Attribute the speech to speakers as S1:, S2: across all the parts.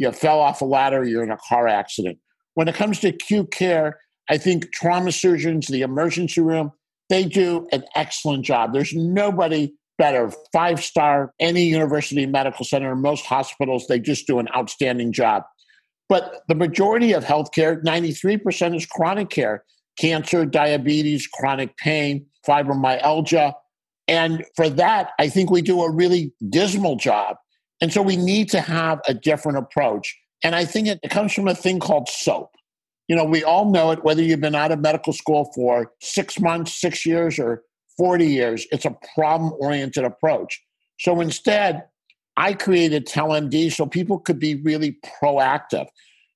S1: you fell off a ladder, you're in a car accident. When it comes to acute care, I think trauma surgeons, the emergency room, they do an excellent job. There's nobody better. Five star, any university medical center, most hospitals, they just do an outstanding job. But the majority of healthcare, 93% is chronic care cancer, diabetes, chronic pain, fibromyalgia. And for that, I think we do a really dismal job. And so we need to have a different approach. And I think it comes from a thing called SOAP. You know, we all know it, whether you've been out of medical school for six months, six years, or 40 years, it's a problem oriented approach. So instead, I created TelMD so people could be really proactive,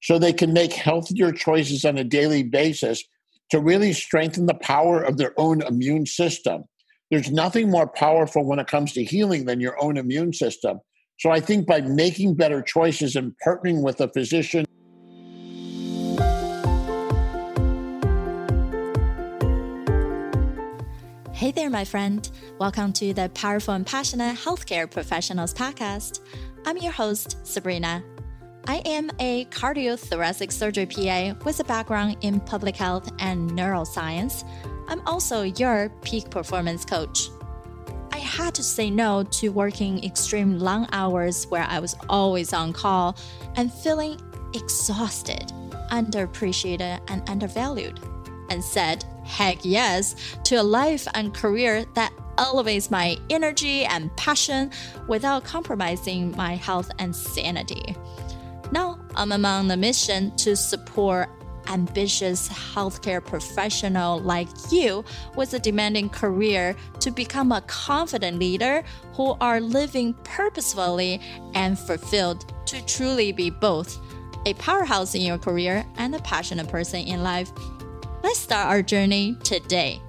S1: so they can make healthier choices on a daily basis to really strengthen the power of their own immune system. There's nothing more powerful when it comes to healing than your own immune system. So I think by making better choices and partnering with a physician.
S2: Hey there, my friend. Welcome to the Powerful and Passionate Healthcare Professionals Podcast. I'm your host, Sabrina. I am a cardiothoracic surgery PA with a background in public health and neuroscience. I'm also your peak performance coach. I had to say no to working extreme long hours where I was always on call and feeling exhausted, underappreciated, and undervalued, and said heck yes to a life and career that elevates my energy and passion without compromising my health and sanity. Now, I'm among the mission to support ambitious healthcare professional like you with a demanding career to become a confident leader who are living purposefully and fulfilled to truly be both a powerhouse in your career and a passionate person in life. Let's start our journey today.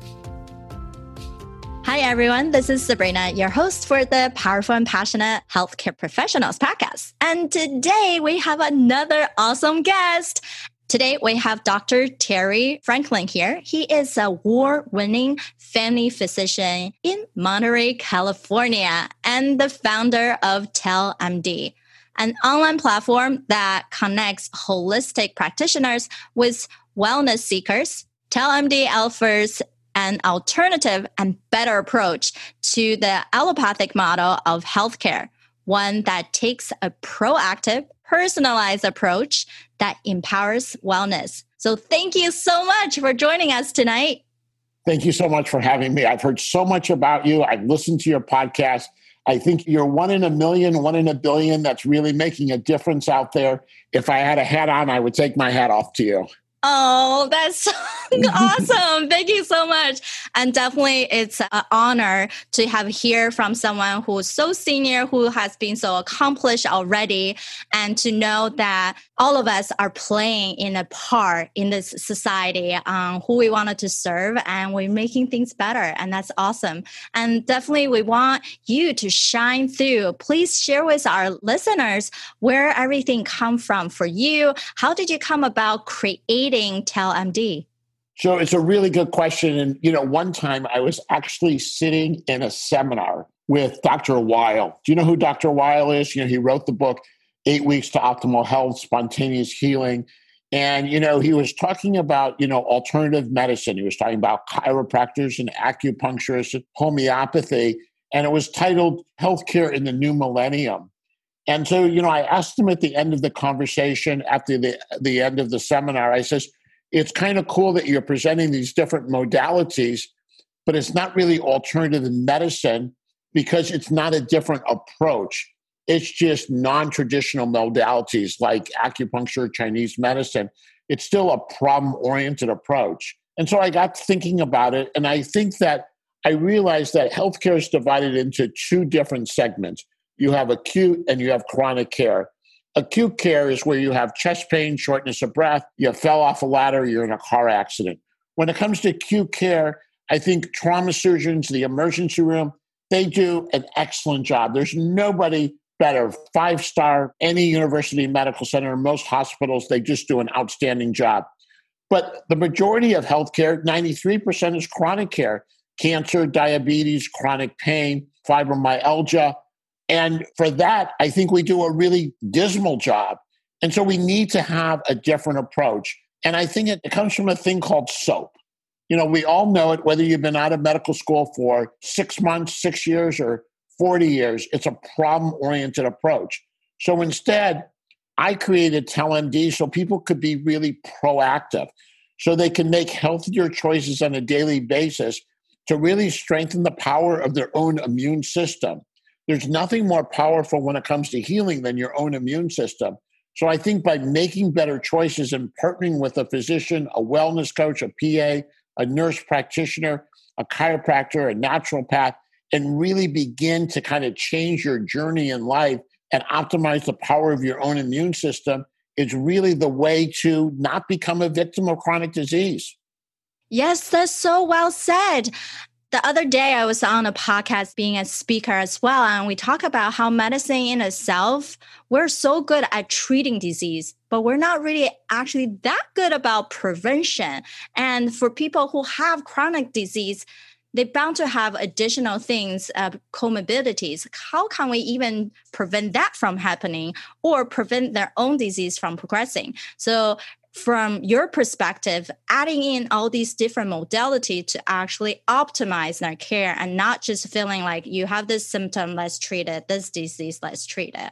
S2: Hi, everyone. This is Sabrina, your host for the Powerful and Passionate Healthcare Professionals podcast. And today we have another awesome guest. Today we have Dr. Terry Franklin here. He is a award winning family physician in Monterey, California, and the founder of TelMD, an online platform that connects holistic practitioners with wellness seekers. TelMD offers an alternative and better approach to the allopathic model of healthcare, one that takes a proactive, personalized approach that empowers wellness. So, thank you so much for joining us tonight.
S1: Thank you so much for having me. I've heard so much about you. I've listened to your podcast. I think you're one in a million, one in a billion that's really making a difference out there. If I had a hat on, I would take my hat off to you.
S2: Oh, that's awesome. Thank you so much. And definitely it's an honor to have hear from someone who's so senior, who has been so accomplished already, and to know that all of us are playing in a part in this society um, who we wanted to serve and we're making things better. And that's awesome. And definitely we want you to shine through. Please share with our listeners where everything come from for you. How did you come about creating TelMD?
S1: So it's a really good question. And, you know, one time I was actually sitting in a seminar with Dr. Weil. Do you know who Dr. Weil is? You know, he wrote the book, Eight Weeks to Optimal Health, Spontaneous Healing. And, you know, he was talking about, you know, alternative medicine. He was talking about chiropractors and acupuncturists and homeopathy. And it was titled Healthcare in the New Millennium. And so, you know, I asked him at the end of the conversation, after the, the end of the seminar, I says, it's kind of cool that you're presenting these different modalities, but it's not really alternative medicine because it's not a different approach. It's just non traditional modalities like acupuncture, Chinese medicine. It's still a problem oriented approach. And so I got thinking about it, and I think that I realized that healthcare is divided into two different segments you have acute and you have chronic care. Acute care is where you have chest pain, shortness of breath, you fell off a ladder, you're in a car accident. When it comes to acute care, I think trauma surgeons, the emergency room, they do an excellent job. There's nobody better. Five star, any university medical center, most hospitals, they just do an outstanding job. But the majority of healthcare, 93% is chronic care cancer, diabetes, chronic pain, fibromyalgia, and for that, I think we do a really dismal job. And so we need to have a different approach. And I think it comes from a thing called SOAP. You know, we all know it, whether you've been out of medical school for six months, six years, or 40 years, it's a problem oriented approach. So instead, I created TelMD so people could be really proactive, so they can make healthier choices on a daily basis to really strengthen the power of their own immune system. There's nothing more powerful when it comes to healing than your own immune system. So I think by making better choices and partnering with a physician, a wellness coach, a PA, a nurse practitioner, a chiropractor, a naturopath, and really begin to kind of change your journey in life and optimize the power of your own immune system is really the way to not become a victim of chronic disease.
S2: Yes, that's so well said. The other day, I was on a podcast being a speaker as well, and we talk about how medicine in itself, we're so good at treating disease, but we're not really actually that good about prevention. And for people who have chronic disease, they're bound to have additional things, uh, comorbidities. How can we even prevent that from happening or prevent their own disease from progressing? So, from your perspective, adding in all these different modalities to actually optimize their care and not just feeling like you have this symptom, let's treat it, this disease, let's treat it.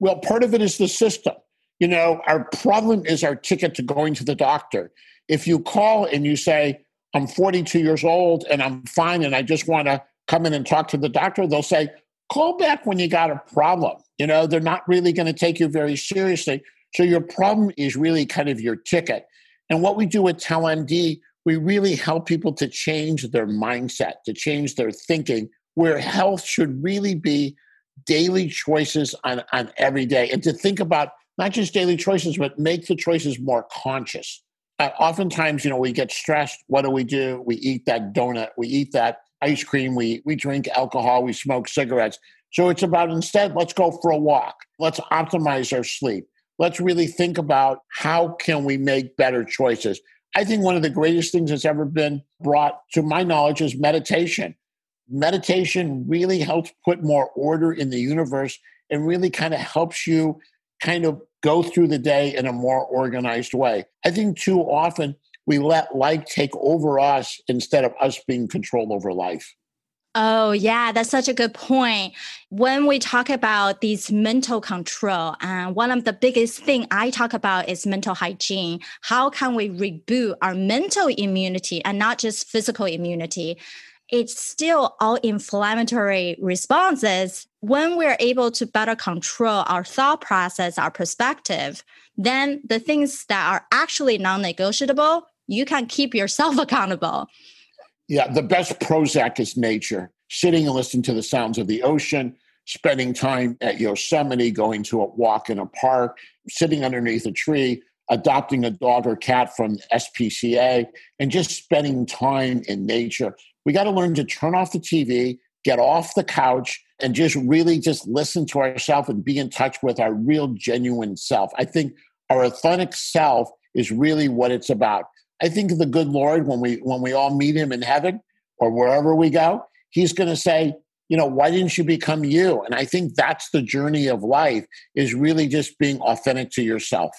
S1: Well, part of it is the system. You know, our problem is our ticket to going to the doctor. If you call and you say, I'm 42 years old and I'm fine and I just want to come in and talk to the doctor, they'll say, call back when you got a problem. You know, they're not really going to take you very seriously. So your problem is really kind of your ticket. And what we do at TelMD, we really help people to change their mindset, to change their thinking, where health should really be daily choices on, on every day. And to think about not just daily choices, but make the choices more conscious uh, oftentimes, you know, we get stressed. What do we do? We eat that donut. We eat that ice cream. We we drink alcohol. We smoke cigarettes. So it's about instead, let's go for a walk. Let's optimize our sleep. Let's really think about how can we make better choices. I think one of the greatest things that's ever been brought to my knowledge is meditation. Meditation really helps put more order in the universe and really kind of helps you kind of go through the day in a more organized way. I think too often we let life take over us instead of us being control over life.
S2: Oh, yeah, that's such a good point. When we talk about these mental control, and uh, one of the biggest thing I talk about is mental hygiene. How can we reboot our mental immunity and not just physical immunity? it's still all inflammatory responses. When we're able to better control our thought process, our perspective, then the things that are actually non negotiable, you can keep yourself accountable.
S1: Yeah, the best Prozac is nature. Sitting and listening to the sounds of the ocean, spending time at Yosemite, going to a walk in a park, sitting underneath a tree, adopting a dog or cat from SPCA, and just spending time in nature we got to learn to turn off the TV, get off the couch, and just really just listen to ourselves and be in touch with our real genuine self. I think our authentic self is really what it's about. I think the good Lord, when we when we all meet him in heaven or wherever we go, he's going to say, you know, why didn't you become you? And I think that's the journey of life is really just being authentic to yourself.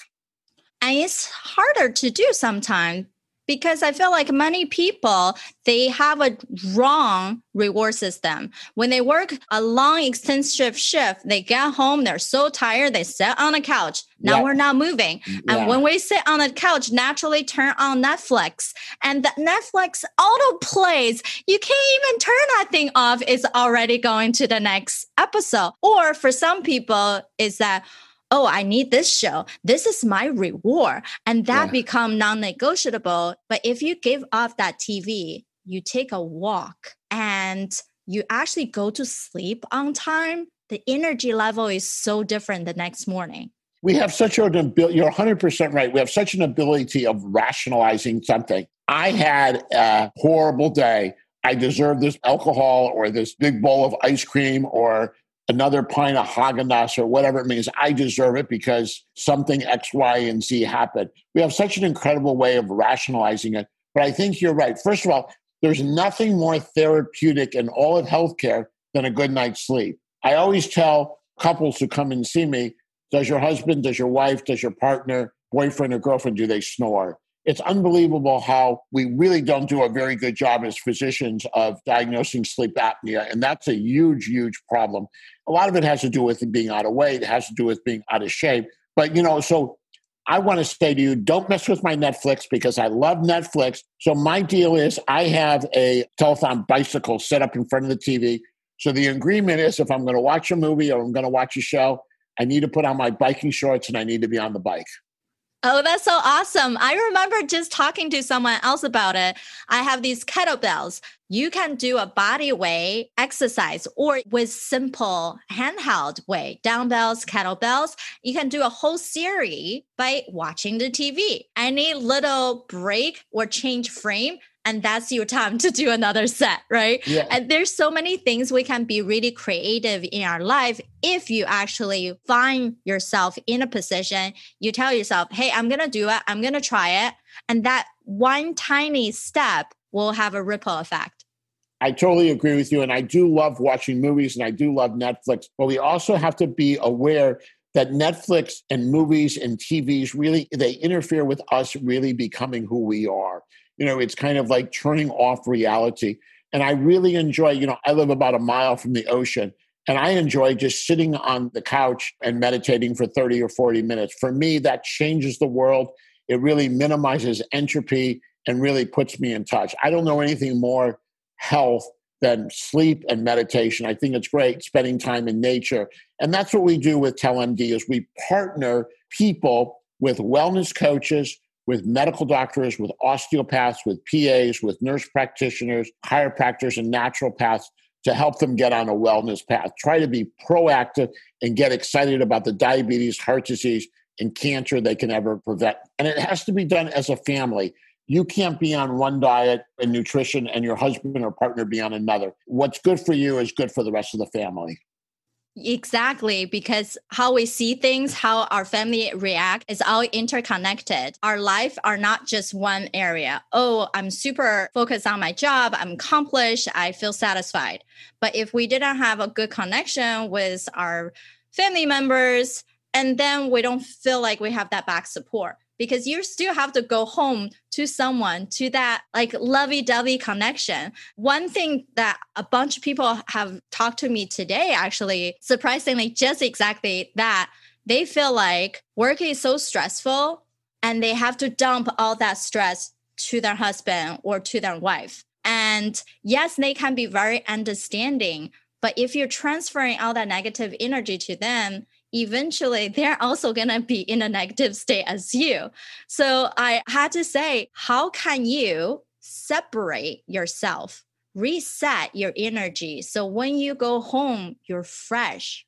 S2: And it's harder to do sometimes because I feel like many people they have a wrong reward system. When they work a long extensive shift, they get home, they're so tired, they sit on the couch. Now we're not moving. Mm, yeah. And when we sit on the couch, naturally turn on Netflix. And the Netflix auto plays. You can't even turn that thing off. It's already going to the next episode. Or for some people, is that oh, I need this show. This is my reward. And that yeah. become non-negotiable. But if you give up that TV, you take a walk and you actually go to sleep on time, the energy level is so different the next morning.
S1: We have such an ability, you're 100% right. We have such an ability of rationalizing something. I had a horrible day. I deserve this alcohol or this big bowl of ice cream or another pint of Haagen-Dazs or whatever it means. I deserve it because something X, Y, and Z happened. We have such an incredible way of rationalizing it. But I think you're right. First of all, there's nothing more therapeutic in all of healthcare than a good night's sleep. I always tell couples who come and see me, Does your husband, does your wife, does your partner, boyfriend, or girlfriend, do they snore? It's unbelievable how we really don't do a very good job as physicians of diagnosing sleep apnea. And that's a huge, huge problem. A lot of it has to do with being out of weight, it has to do with being out of shape. But, you know, so I want to say to you, don't mess with my Netflix because I love Netflix. So my deal is I have a Peloton bicycle set up in front of the TV. So the agreement is if I'm going to watch a movie or I'm going to watch a show, I need to put on my biking shorts and I need to be on the bike.
S2: Oh, that's so awesome. I remember just talking to someone else about it. I have these kettlebells. You can do a body weight exercise or with simple handheld weight, dumbbells, kettlebells. You can do a whole series by watching the TV. Any little break or change frame and that's your time to do another set, right? Yeah. And there's so many things we can be really creative in our life if you actually find yourself in a position, you tell yourself, "Hey, I'm going to do it. I'm going to try it." And that one tiny step will have a ripple effect.
S1: I totally agree with you and I do love watching movies and I do love Netflix, but we also have to be aware that Netflix and movies and TVs really they interfere with us really becoming who we are you know, it's kind of like turning off reality. And I really enjoy, you know, I live about a mile from the ocean. And I enjoy just sitting on the couch and meditating for 30 or 40 minutes. For me, that changes the world. It really minimizes entropy and really puts me in touch. I don't know anything more health than sleep and meditation. I think it's great spending time in nature. And that's what we do with telmd is we partner people with wellness coaches with medical doctors, with osteopaths, with PAs, with nurse practitioners, chiropractors, and naturopaths to help them get on a wellness path. Try to be proactive and get excited about the diabetes, heart disease, and cancer they can ever prevent. And it has to be done as a family. You can't be on one diet and nutrition and your husband or partner be on another. What's good for you is good for the rest of the family.
S2: Exactly, because how we see things, how our family react is all interconnected. Our life are not just one area. Oh, I'm super focused on my job, I'm accomplished, I feel satisfied. But if we didn't have a good connection with our family members, and then we don't feel like we have that back support because you still have to go home to someone to that like lovey-dovey connection. One thing that a bunch of people have talked to me today actually surprisingly just exactly that. They feel like work is so stressful and they have to dump all that stress to their husband or to their wife. And yes they can be very understanding but if you're transferring all that negative energy to them eventually they're also going to be in a negative state as you. So I had to say, how can you separate yourself, reset your energy so when you go home, you're fresh?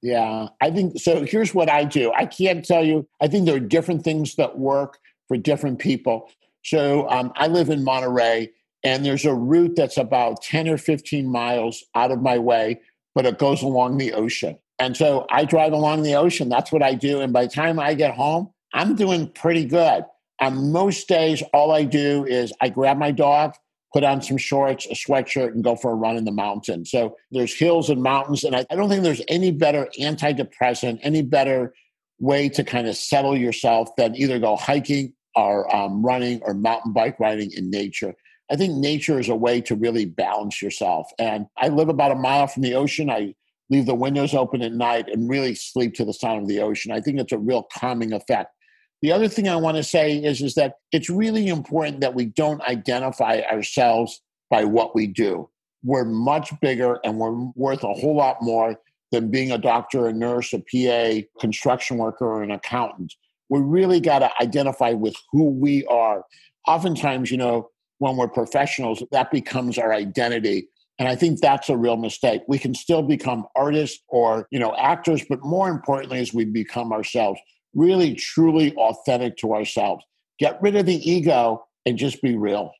S1: Yeah, I think so. Here's what I do I can't tell you, I think there are different things that work for different people. So um, I live in Monterey, and there's a route that's about 10 or 15 miles out of my way, but it goes along the ocean. And so I drive along the ocean. That's what I do. And by the time I get home, I'm doing pretty good. And most days, all I do is I grab my dog, put on some shorts, a sweatshirt, and go for a run in the mountains. So there's hills and mountains. And I, I don't think there's any better antidepressant, any better way to kind of settle yourself than either go hiking or um, running or mountain bike riding in nature. I think nature is a way to really balance yourself. And I live about a mile from the ocean. I leave the windows open at night and really sleep to the sound of the ocean. I think it's a real calming effect. The other thing I want to say is, is that it's really important that we don't identify ourselves by what we do. We're much bigger and we're worth a whole lot more than being a doctor, a nurse, a PA, construction worker, or an accountant. We really got to identify with who we are. Oftentimes, you know, when we're professionals, that becomes our identity. And I think that's a real mistake. We can still become artists or, you know, actors, but more importantly, as we become ourselves, really truly authentic to ourselves. Get rid of the ego and just be real.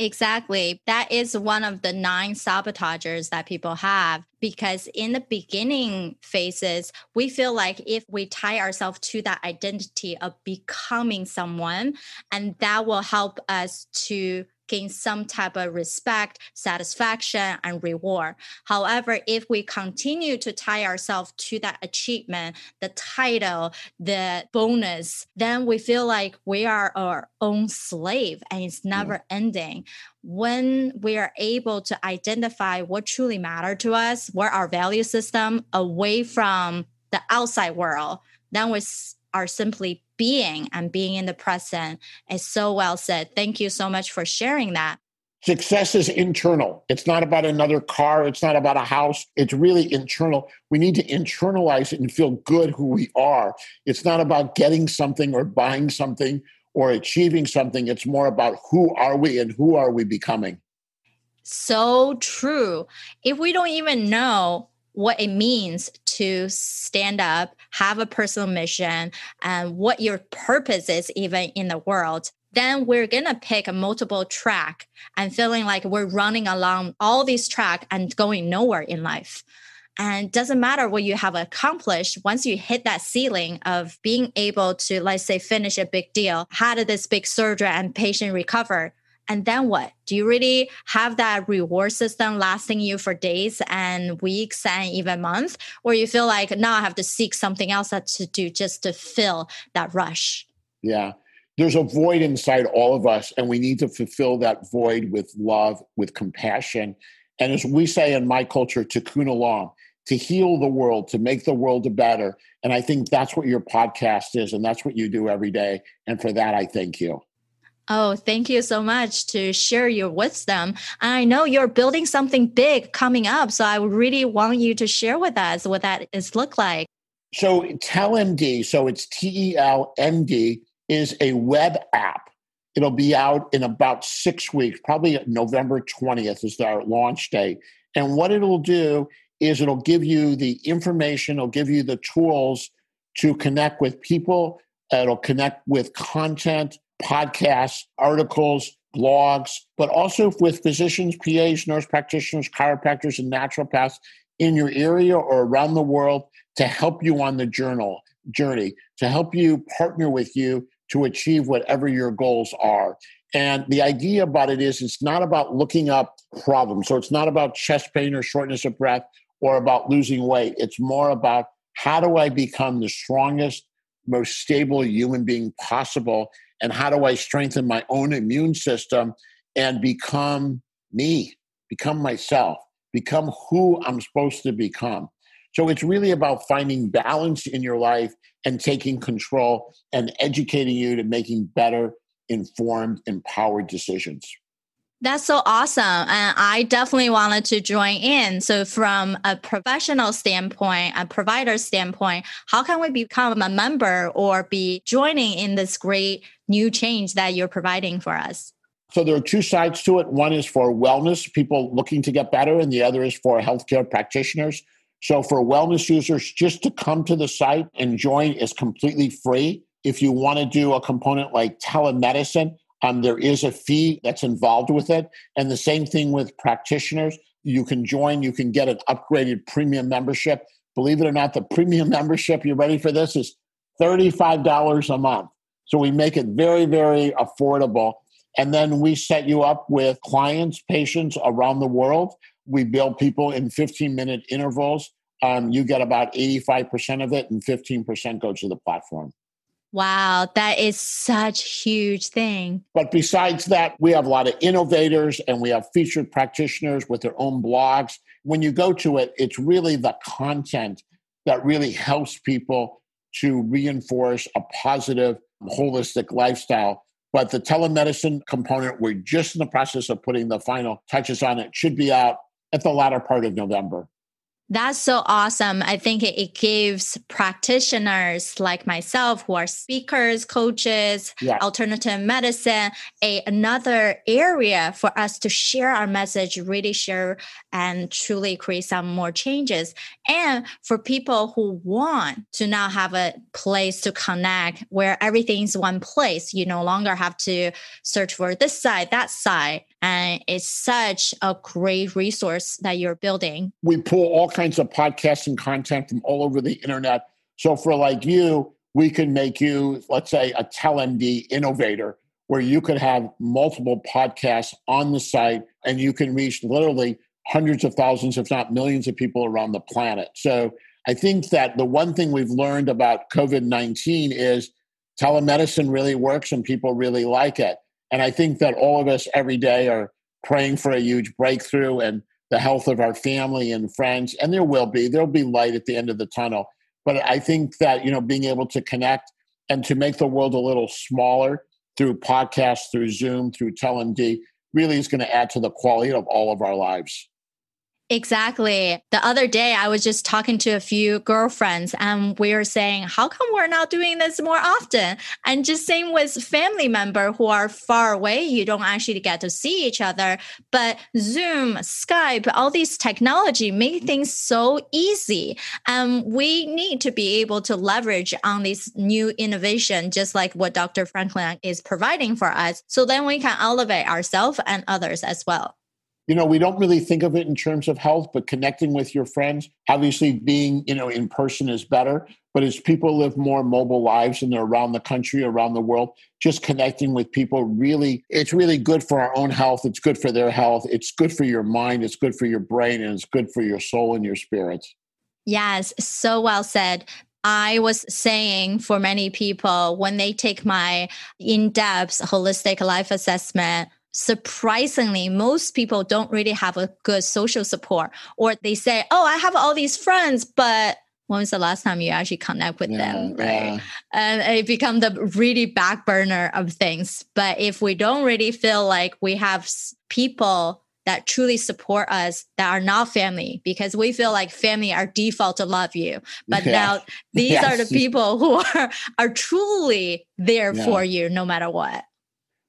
S2: Exactly. That is one of the nine sabotagers that people have because in the beginning phases, we feel like if we tie ourselves to that identity of becoming someone, and that will help us to gain some type of respect, satisfaction, and reward. However, if we continue to tie ourselves to that achievement, the title, the bonus, then we feel like we are our own slave and it's never yeah. ending. When we are able to identify what truly matter to us, what our value system away from the outside world, then we are simply being and being in the present is so well said. Thank you so much for sharing that.
S1: Success is internal. It's not about another car. It's not about a house. It's really internal. We need to internalize it and feel good who we are. It's not about getting something or buying something or achieving something. It's more about who are we and who are we becoming.
S2: So true. If we don't even know what it means to stand up, have a personal mission, and what your purpose is even in the world, then we're gonna pick a multiple track and feeling like we're running along all these track and going nowhere in life. And doesn't matter what you have accomplished, once you hit that ceiling of being able to, let's say, finish a big deal, had this big surgery and patient recover, and then what? Do you really have that reward system lasting you for days and weeks and even months? Or you feel like now I have to seek something else that to do just to fill that rush?
S1: Yeah. There's a void inside all of us, and we need to fulfill that void with love, with compassion. And as we say in my culture, tikkun olam, to heal the world, to make the world better. And I think that's what your podcast is, and that's what you do every day. And for that, I thank you.
S2: Oh, thank you so much to share your wisdom. I know you're building something big coming up, so I really want you to share with us what that is look like.
S1: So TelMD, so it's T E L M D, is a web app. It'll be out in about six weeks, probably November 20th is our launch date. And what it'll do is it'll give you the information, it'll give you the tools to connect with people, it'll connect with content, podcasts, articles, blogs, but also with physicians, PAs, nurse practitioners, chiropractors, and naturopaths in your area or around the world to help you on the journal journey, to help you partner with you to achieve whatever your goals are. And the idea about it is it's not about looking up problems. So it's not about chest pain or shortness of breath or about losing weight. It's more about how do I become the strongest, most stable human being possible and how do I strengthen my own immune system and become me, become myself, become who I'm supposed to become. So it's really about finding balance in your life and taking control and educating you to making better, informed, empowered decisions.
S2: That's so awesome. And I definitely wanted to join in. So, from a professional standpoint, a provider standpoint, how can we become a member or be joining in this great new change that you're providing for us?
S1: So, there are two sides to it. One is for wellness, people looking to get better, and the other is for healthcare practitioners. So, for wellness users, just to come to the site and join is completely free. If you want to do a component like telemedicine, um, there is a fee that's involved with it. And the same thing with practitioners. You can join, you can get an upgraded premium membership. Believe it or not, the premium membership, you ready for this, is $35 a month. So we make it very, very affordable. And then we set you up with clients, patients around the world. We bill people in 15 minute intervals. Um, you get about 85% of it, and 15% goes to the platform.
S2: Wow, that is such huge thing.
S1: But besides that, we have a lot of innovators and we have featured practitioners with their own blogs. When you go to it, it's really the content that really helps people to reinforce a positive, holistic lifestyle. But the telemedicine component, we're just in the process of putting the final touches on it. Should be out at the latter part of November.
S2: That's so awesome. I think it, gives practitioners like myself who are speakers, coaches, yeah. alternative medicine, a another area for us to share our message, really share and truly create some more changes. And for people who want to now have a place to connect where everything's one place, you no longer have to search for this side, that side and it's such a great resource that you're building.
S1: We pull all kinds of podcasting content from all over the internet. So for like you, we can make you, let's say, a TelMD innovator where you could have multiple podcasts on the site and you can reach literally hundreds of thousands, if not millions of people around the planet. So I think that the one thing we've learned about COVID 19 is telemedicine really works and people really like it. And I think that all of us every day are praying for a huge breakthrough and the health of our family and friends. And there will be, there'll be light at the end of the tunnel. But I think that, you know, being able to connect and to make the world a little smaller through podcasts, through Zoom, through TeleMD, really is going to add to the quality of all of our lives.
S2: Exactly. The other day, I was just talking to a few girlfriends, and we were saying, "How come we're not doing this more often?" And just same with family member who are far away, you don't actually get to see each other. But Zoom, Skype, all these technology make things so easy, and we need to be able to leverage on this new innovation, just like what Dr. Franklin is providing for us. So then we can elevate ourselves and others as well
S1: you know we don't really think of it in terms of health but connecting with your friends obviously being you know in person is better but as people live more mobile lives and they're around the country around the world just connecting with people really it's really good for our own health it's good for their health it's good for your mind it's good for your brain and it's good for your soul and your spirit
S2: yes so well said. I was saying for many people when they take my in depth holistic life assessment, surprisingly, most people don't really have a good social support, or they say, "Oh, I have all these friends, but." When was the last time you actually connect with mm, yeah, them, right? Yeah. And it become the really back burner of things. But if we don't really feel like we have people that truly support us that are not family because we feel like family are default to love you but yeah. now these yes. are the people who are are truly there for you no matter what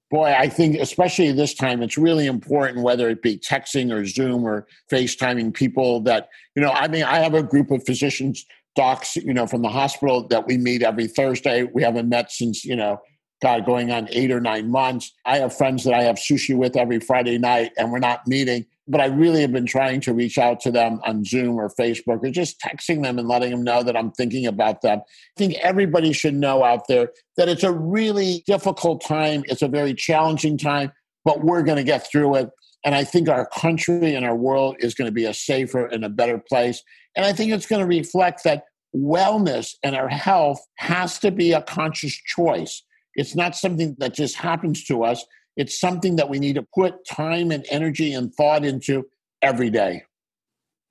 S1: boy, I think especially this time, it's really important whether it be texting or Zoom or FaceTiming people that, you know, I mean, I have a group of physicians, docs, you know, from the hospital that we meet every Thursday. We haven't met since, you know, God, going on eight or nine months. I have friends that I have sushi with every Friday night and we're not meeting but I really have been trying to reach out to them on Zoom or Facebook or just texting them and letting them know that I'm thinking about them. I think everybody should know out there that it's a really difficult time. It's a very challenging time, but we're going to get through it. And I think our country and our world is going to be a safer and a better place. And I think it's going to reflect that wellness and our health has to be a conscious choice. It's not something that just happens to us. It's something that we need to put time and energy and thought into every day.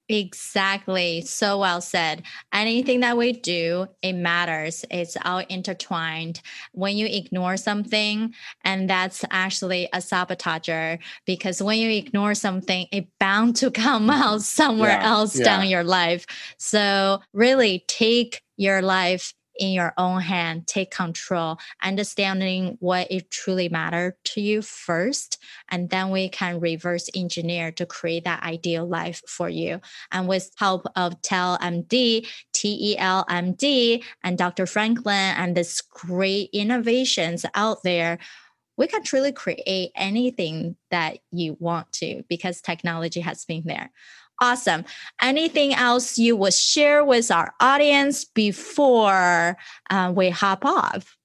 S2: Exactly. So well said. Anything that we do, it matters. It's all intertwined. When you ignore something, and that's actually a sabotager, because when you ignore something, it bound to come out somewhere yeah, else yeah. down your life. So really take your life in your own hand, take control, understanding what it truly matters to you first, and then we can reverse engineer to create that ideal life for you. And with help of TelMD, TELMD, and Dr. Franklin, and this great innovations out there, we can truly create anything that you want to because technology has been there. Awesome. Anything else you would share with our audience before uh, we hop off?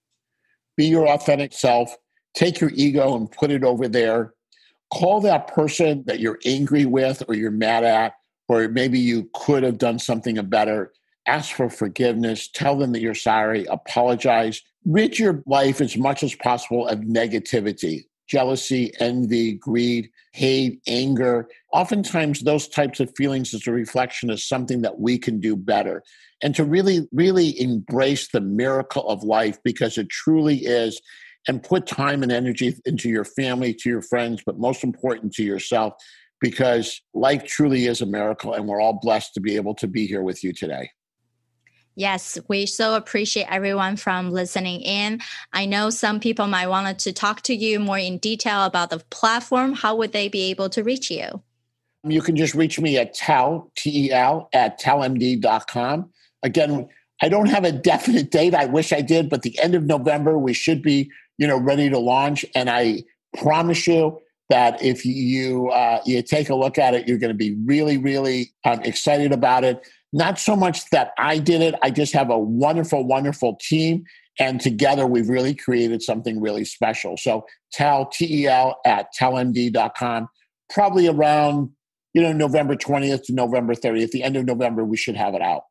S1: Be your authentic self. Take your ego and put it over there. Call that person that you're angry with or you're mad at, or maybe you could have done something better. Ask for forgiveness. Tell them that you're sorry. Apologize. Rid your life as much as possible of negativity jealousy, envy, greed, hate, anger. Oftentimes, those types of feelings is a reflection of something that we can do better. And to really, really embrace the miracle of life because it truly is, and put time and energy into your family, to your friends, but most important to yourself because life truly is a miracle and we're all blessed to be able to be here with you today.
S2: Yes, we so appreciate everyone from listening in. I know some people might want to talk to you more in detail about the platform. How would they be able to reach you?
S1: You can just reach me at tel, T-E-L, at telmd.com. Again, I don't have a definite date. I wish I did, but the end of November, we should be, you know, ready to launch. And I promise you that if you uh, you take a look at it, you're going to be really, really um, excited about it. Not so much that I did it. I just have a wonderful, wonderful team. And together we've really created something really special. So tel, T-E-L at telmd.com, probably around, you know, November 20th to November 30th, the end of November, we should have it out.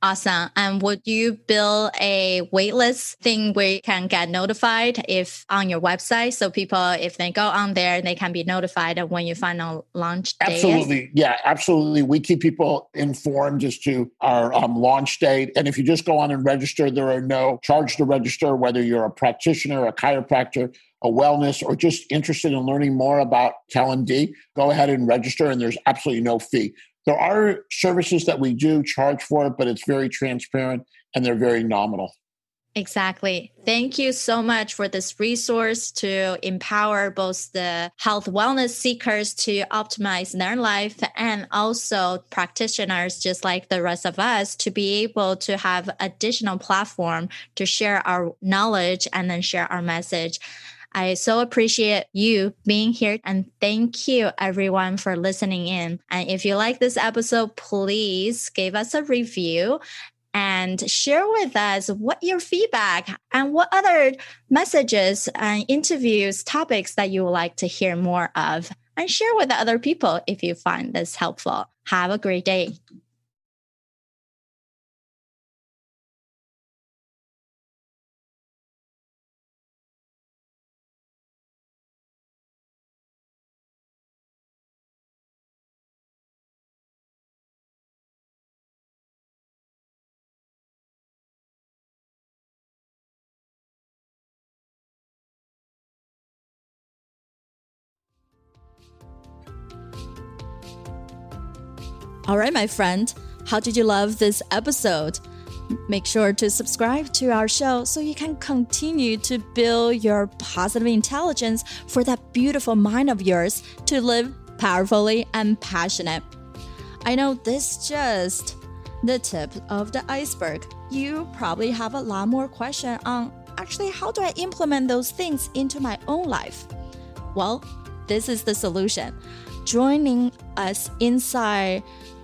S2: Awesome. And would you build a waitlist thing where you can get notified if on your website? So people, if they go on there, they can be notified of when you final launch.
S1: Absolutely. Yeah, absolutely. We keep people informed as to our um, launch date. And if you just go on and register, there are no charge to register, whether you're a practitioner, a chiropractor, a wellness, or just interested in learning more about TelMD, go ahead and register, and there's absolutely no fee. There are services that we do charge for, but it's very transparent and they're very nominal.
S2: Exactly. Thank you so much for this resource to empower both the health wellness seekers to optimize their life and also practitioners just like the rest of us to be able to have additional platform to share our knowledge and then share our message. I so appreciate you being here and thank you everyone for listening in. And if you like this episode, please give us a review and share with us what your feedback and what other messages and interviews topics that you would like to hear more of and share with other people if you find this helpful. Have a great day. All right, my friend, how did you love this episode? Make sure to subscribe to our show so you can continue to build your positive intelligence for that beautiful mind of yours to live powerfully and passionate. I know this just the tip of the iceberg. You probably have a lot more question on actually how do I implement those things into my own life? Well, this is the solution. Joining us inside